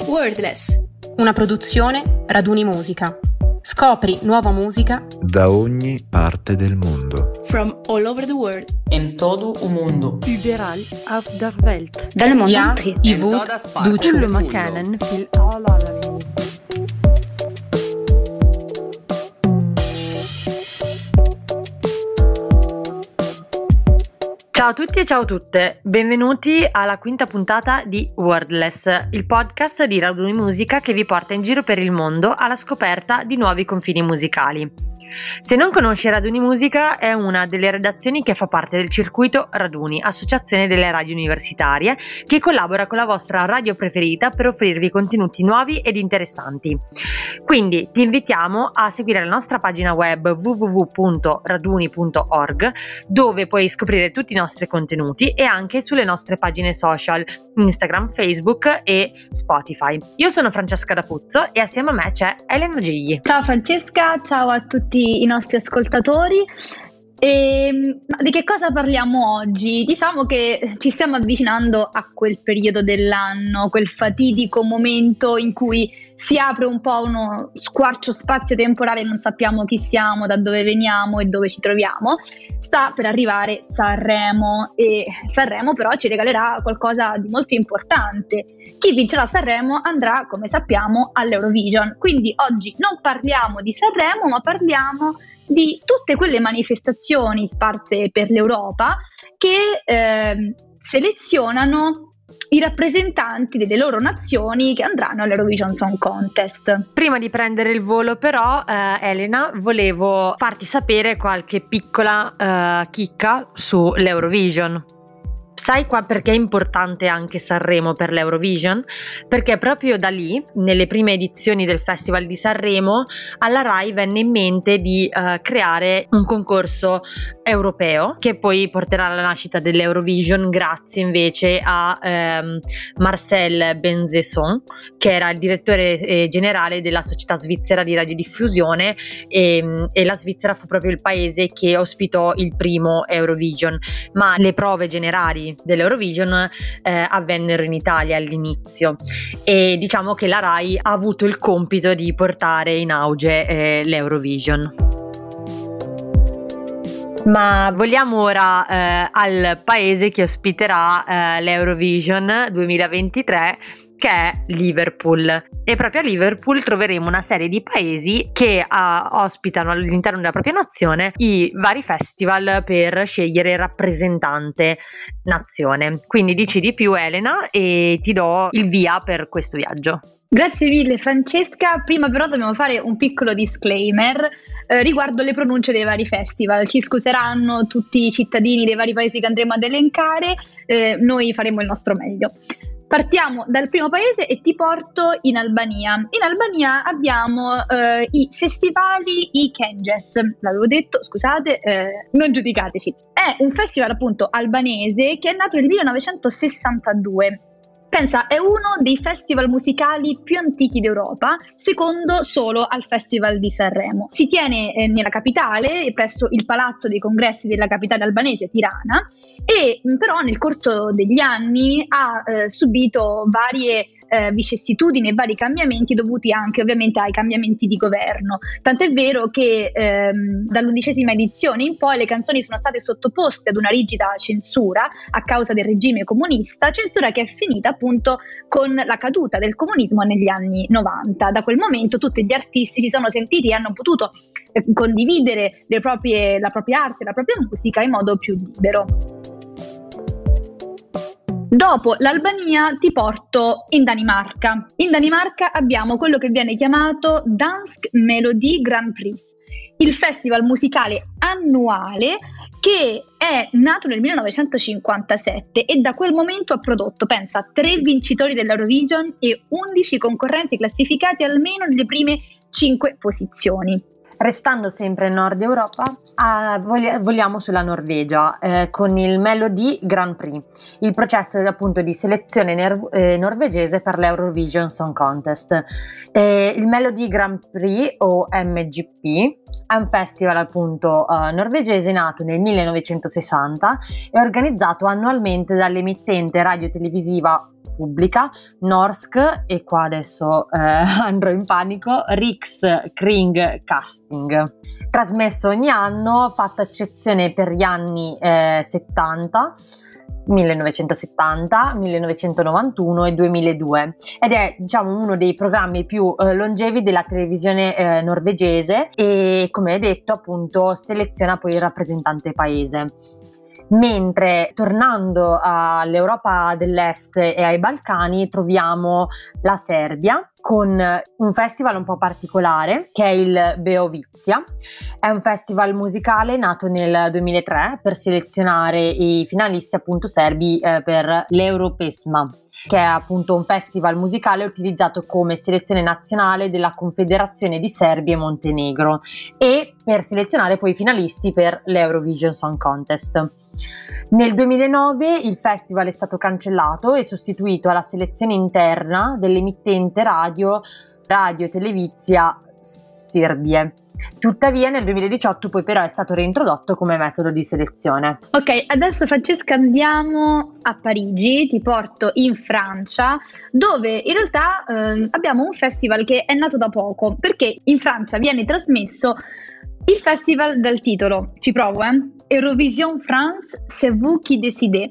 Wordless, una produzione Raduni Musica. Scopri nuova musica da ogni parte del mondo. from all over the world. in todo o mundo. Überall auf der Welt. Dans le monde Ja, i In Wut, todas partes. Ducu. Ciao a tutti e ciao a tutte, benvenuti alla quinta puntata di Wordless, il podcast di Raduni Musica che vi porta in giro per il mondo alla scoperta di nuovi confini musicali. Se non conosci Raduni Musica è una delle redazioni che fa parte del circuito Raduni, associazione delle radio universitarie, che collabora con la vostra radio preferita per offrirvi contenuti nuovi ed interessanti. Quindi ti invitiamo a seguire la nostra pagina web www.raduni.org dove puoi scoprire tutti i nostri contenuti e anche sulle nostre pagine social Instagram, Facebook e Spotify. Io sono Francesca D'Apuzzo e assieme a me c'è Elena Gigli. Ciao Francesca, ciao a tutti i nostri ascoltatori. E, ma di che cosa parliamo oggi? Diciamo che ci stiamo avvicinando a quel periodo dell'anno, quel fatidico momento in cui si apre un po' uno squarcio spazio temporale, non sappiamo chi siamo, da dove veniamo e dove ci troviamo. Sta per arrivare Sanremo e Sanremo però ci regalerà qualcosa di molto importante. Chi vincerà Sanremo andrà, come sappiamo, all'Eurovision. Quindi oggi non parliamo di Sanremo, ma parliamo di tutte quelle manifestazioni sparse per l'Europa che ehm, selezionano i rappresentanti delle loro nazioni che andranno all'Eurovision Song Contest. Prima di prendere il volo però, eh, Elena, volevo farti sapere qualche piccola eh, chicca sull'Eurovision. Sai qua perché è importante anche Sanremo per l'Eurovision? Perché proprio da lì, nelle prime edizioni del Festival di Sanremo, alla RAI venne in mente di eh, creare un concorso europeo che poi porterà alla nascita dell'Eurovision grazie invece a ehm, Marcel Benzesson, che era il direttore eh, generale della società svizzera di radiodiffusione e, e la Svizzera fu proprio il paese che ospitò il primo Eurovision, ma le prove generali dell'Eurovision eh, avvennero in Italia all'inizio e diciamo che la RAI ha avuto il compito di portare in auge eh, l'Eurovision. Ma vogliamo ora eh, al paese che ospiterà eh, l'Eurovision 2023 che è Liverpool. E proprio a Liverpool troveremo una serie di paesi che ah, ospitano all'interno della propria nazione i vari festival per scegliere rappresentante nazione. Quindi dici di più Elena e ti do il via per questo viaggio. Grazie mille Francesca, prima però dobbiamo fare un piccolo disclaimer eh, riguardo le pronunce dei vari festival. Ci scuseranno tutti i cittadini dei vari paesi che andremo ad elencare, eh, noi faremo il nostro meglio. Partiamo dal primo paese e ti porto in Albania. In Albania abbiamo eh, i festivali i Kenges, l'avevo detto, scusate, eh, non giudicateci. È un festival appunto albanese che è nato nel 1962. Pensa, è uno dei festival musicali più antichi d'Europa, secondo solo al Festival di Sanremo. Si tiene eh, nella capitale, presso il palazzo dei congressi della capitale albanese, Tirana, e mh, però nel corso degli anni ha eh, subito varie eh, vicissitudini e vari cambiamenti dovuti anche ovviamente ai cambiamenti di governo. Tant'è vero che ehm, dall'undicesima edizione in poi le canzoni sono state sottoposte ad una rigida censura a causa del regime comunista, censura che è finita appunto con la caduta del comunismo negli anni 90. Da quel momento tutti gli artisti si sono sentiti e hanno potuto eh, condividere proprie- la propria arte, la propria musica in modo più libero. Dopo l'Albania ti porto in Danimarca. In Danimarca abbiamo quello che viene chiamato Dansk Melody Grand Prix, il festival musicale annuale che è nato nel 1957 e da quel momento ha prodotto, pensa, tre vincitori dell'Eurovision e 11 concorrenti classificati almeno nelle prime 5 posizioni. Restando sempre in Nord Europa, ah, voglia- vogliamo sulla Norvegia eh, con il Melody Grand Prix, il processo appunto di selezione ner- eh, norvegese per l'Eurovision Song Contest. Eh, il Melody Grand Prix o MGP è un festival appunto eh, norvegese nato nel 1960 e organizzato annualmente dall'emittente radiotelevisiva Pubblica, Norsk e qua adesso eh, andrò in panico, Rix Kring Casting. Trasmesso ogni anno, fatta eccezione per gli anni eh, 70 1970, 1991 e 2002 ed è diciamo uno dei programmi più eh, longevi della televisione eh, norvegese e come detto appunto seleziona poi il rappresentante paese mentre tornando all'Europa dell'Est e ai Balcani troviamo la Serbia con un festival un po' particolare che è il Beovizia. È un festival musicale nato nel 2003 per selezionare i finalisti appunto serbi eh, per l'Europesma che è appunto un festival musicale utilizzato come selezione nazionale della Confederazione di Serbia e Montenegro e per selezionare poi i finalisti per l'Eurovision Song Contest. Nel 2009 il festival è stato cancellato e sostituito alla selezione interna dell'emittente radio Radio Televizia Serbie Tuttavia nel 2018 poi però è stato reintrodotto come metodo di selezione. Ok, adesso Francesca andiamo a Parigi, ti porto in Francia, dove in realtà eh, abbiamo un festival che è nato da poco, perché in Francia viene trasmesso il festival dal titolo, ci provo eh, Eurovision France, c'est vous qui décidez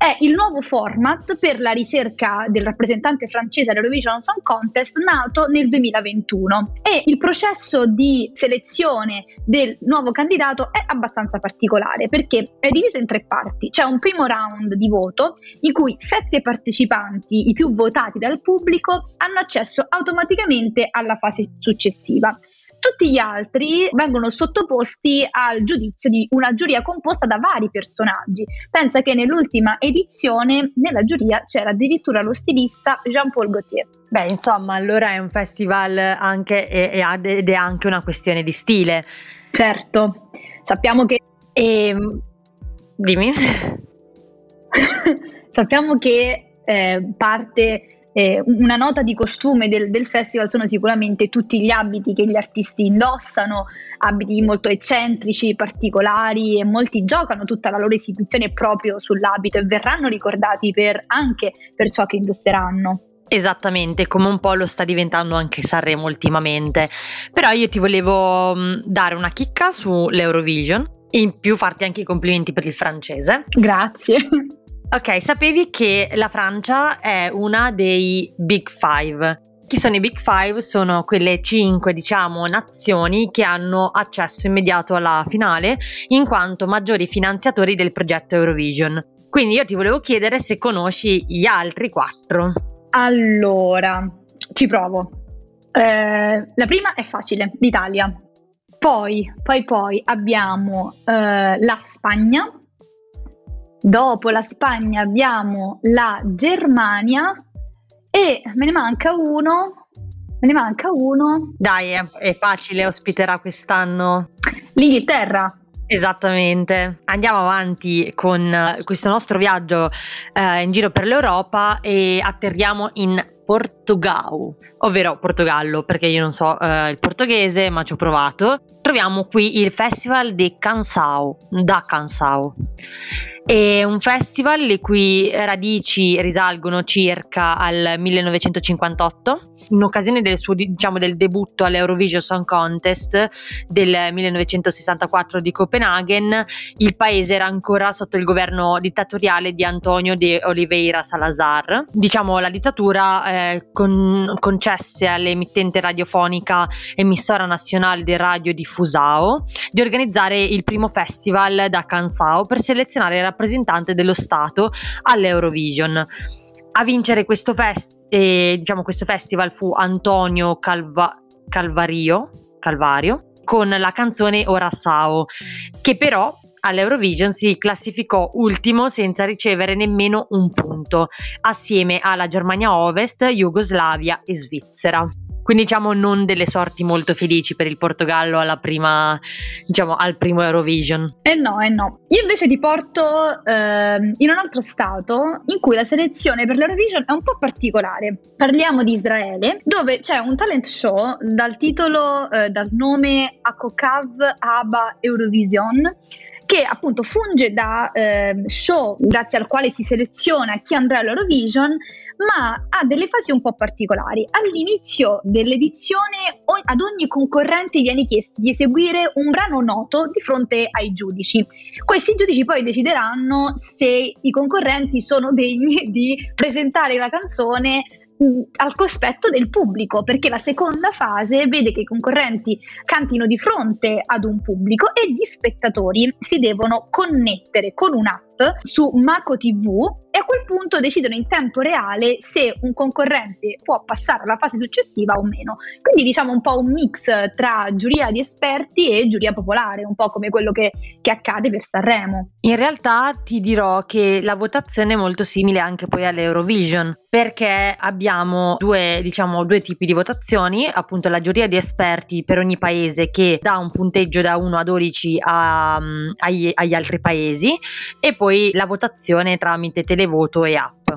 è il nuovo format per la ricerca del rappresentante francese all'Eurovision Song Contest nato nel 2021 e il processo di selezione del nuovo candidato è abbastanza particolare perché è diviso in tre parti. C'è un primo round di voto in cui sette partecipanti, i più votati dal pubblico, hanno accesso automaticamente alla fase successiva. Tutti gli altri vengono sottoposti al giudizio di una giuria composta da vari personaggi. Pensa che nell'ultima edizione nella giuria c'era addirittura lo stilista Jean-Paul Gaultier. Beh, insomma, allora è un festival anche ed è anche una questione di stile. Certo, sappiamo che... E... Ehm, dimmi. sappiamo che eh, parte eh, una nota di costume del, del, festival sono sicuramente tutti gli abiti che gli artisti indossano, abiti molto eccentrici, particolari e molti giocano tutta la loro esibizione proprio sull'abito e verranno ricordati per, anche per ciò che indosseranno. Esattamente, come un po' lo sta diventando anche Sanremo ultimamente. Però io ti volevo mm, dare una chicca sull'Eurovision e in più farti anche i complimenti per il francese. Grazie. Ok, sapevi che la Francia è una dei Big Five? Chi sono i Big Five? Sono quelle cinque, diciamo, nazioni che hanno accesso immediato alla finale in quanto maggiori finanziatori del progetto Eurovision. Quindi io ti volevo chiedere se conosci gli altri quattro. Allora, ci provo. Eh, la prima è facile, l'Italia. Poi, poi, poi abbiamo eh, la Spagna, Dopo la Spagna abbiamo la Germania e me ne manca uno. Me ne manca uno. Dai, è, è facile, ospiterà quest'anno. L'Inghilterra. Esattamente. Andiamo avanti con eh, questo nostro viaggio eh, in giro per l'Europa e atterriamo in Portugal, ovvero Portogallo, perché io non so eh, il portoghese, ma ci ho provato. Troviamo qui il Festival di Cansao, da Cansao. È un festival le cui radici risalgono circa al 1958, in occasione del suo diciamo, del debutto all'Eurovision Song Contest del 1964 di Copenaghen, il paese era ancora sotto il governo dittatoriale di Antonio de Oliveira Salazar. Diciamo la dittatura eh, con, concesse all'emittente radiofonica Emissora Nazionale di Radio di Fusao di organizzare il primo festival da Cansao per selezionare il rappresentante dello Stato all'Eurovision. A vincere questo, fest- eh, diciamo questo festival fu Antonio Calva- Calvario, Calvario con la canzone Orasao, che però all'Eurovision si classificò ultimo senza ricevere nemmeno un punto, assieme alla Germania Ovest, Jugoslavia e Svizzera. Quindi diciamo non delle sorti molto felici per il Portogallo prima, diciamo, al primo Eurovision. Eh no, eh no. Io invece ti porto eh, in un altro stato in cui la selezione per l'Eurovision è un po' particolare. Parliamo di Israele, dove c'è un talent show dal titolo, eh, dal nome Akokav Aba Eurovision che appunto funge da eh, show grazie al quale si seleziona chi andrà all'Eurovision, ma ha delle fasi un po' particolari. All'inizio dell'edizione ad ogni concorrente viene chiesto di eseguire un brano noto di fronte ai giudici. Questi giudici poi decideranno se i concorrenti sono degni di presentare la canzone al cospetto del pubblico, perché la seconda fase vede che i concorrenti cantino di fronte ad un pubblico e gli spettatori si devono connettere con un'app su Mako TV e a quel punto decidono in tempo reale se un concorrente può passare alla fase successiva o meno. Quindi diciamo un po' un mix tra giuria di esperti e giuria popolare, un po' come quello che, che accade per Sanremo. In realtà ti dirò che la votazione è molto simile anche poi all'Eurovision, perché abbiamo due, diciamo, due tipi di votazioni, appunto la giuria di esperti per ogni paese che dà un punteggio da 1 a 12 a, agli, agli altri paesi e poi la votazione tramite televoto e app.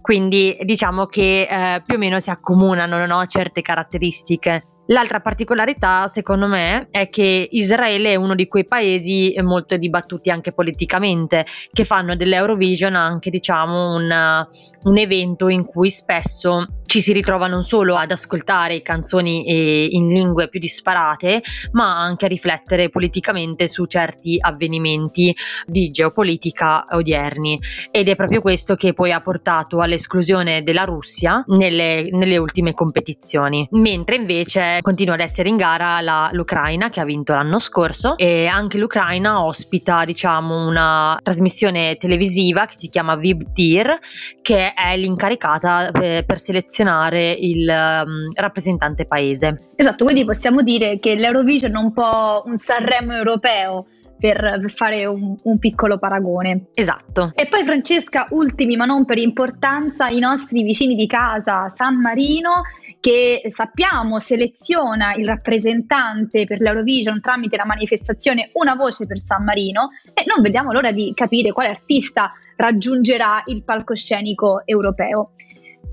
Quindi diciamo che eh, più o meno si accomunano no? certe caratteristiche. L'altra particolarità, secondo me, è che Israele è uno di quei paesi molto dibattuti anche politicamente, che fanno dell'Eurovision anche, diciamo, un, un evento in cui spesso ci si ritrova non solo ad ascoltare canzoni eh, in lingue più disparate, ma anche a riflettere politicamente su certi avvenimenti di geopolitica odierni. Ed è proprio questo che poi ha portato all'esclusione della Russia nelle, nelle ultime competizioni. Mentre invece continua ad essere in gara la, l'Ucraina che ha vinto l'anno scorso e anche l'Ucraina ospita diciamo una trasmissione televisiva che si chiama VibTir che è l'incaricata per, eh, per selezionare selezionare il um, rappresentante paese. Esatto, quindi possiamo dire che l'Eurovision è un po' un Sanremo europeo. Per, fare un, un, piccolo paragone. Esatto. E poi Francesca, ultimi ma non per importanza, i nostri vicini di casa, San Marino, che sappiamo seleziona il rappresentante per l'Eurovision tramite la manifestazione Una voce per San Marino e non vediamo l'ora di capire quale artista raggiungerà il palcoscenico europeo.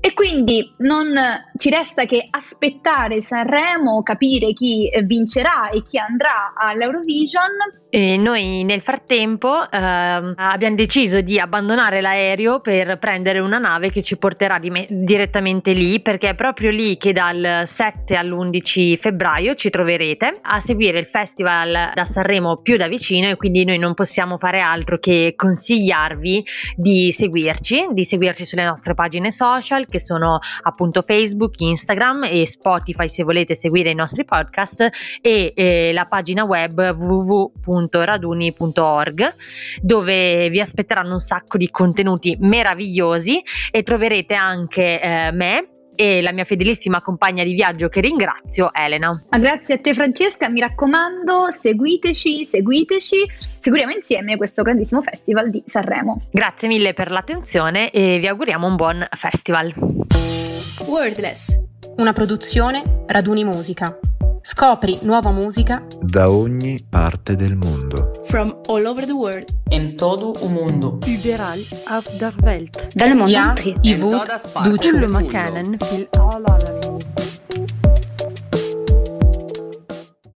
E quindi non ci resta che aspettare Sanremo, capire chi vincerà e chi andrà all'Eurovision. E noi nel frattempo eh, abbiamo deciso di abbandonare l'aereo per prendere una nave che ci porterà di me- direttamente lì perché è proprio lì che dal 7 all'11 febbraio ci troverete a seguire il festival da Sanremo più da vicino e quindi noi non possiamo fare altro che consigliarvi di seguirci, di seguirci sulle nostre pagine social che sono appunto Facebook, Instagram e Spotify se volete seguire i nostri podcast e eh, la pagina web www www.raduni.org dove vi aspetteranno un sacco di contenuti meravigliosi e troverete anche eh, me e la mia fedelissima compagna di viaggio che ringrazio, Elena. Ma grazie a te Francesca, mi raccomando, seguiteci, seguiteci, seguiremo insieme questo grandissimo festival di Sanremo. Grazie mille per l'attenzione e vi auguriamo un buon festival. Wordless, una produzione Raduni Musica. Scopri nuova musica da ogni parte del mondo. From all over the world. In todo o mondo. Überall auf der Welt. Dalle mondo. Ja, Ivut, Duccio. Kullumakänen. Il Alalami.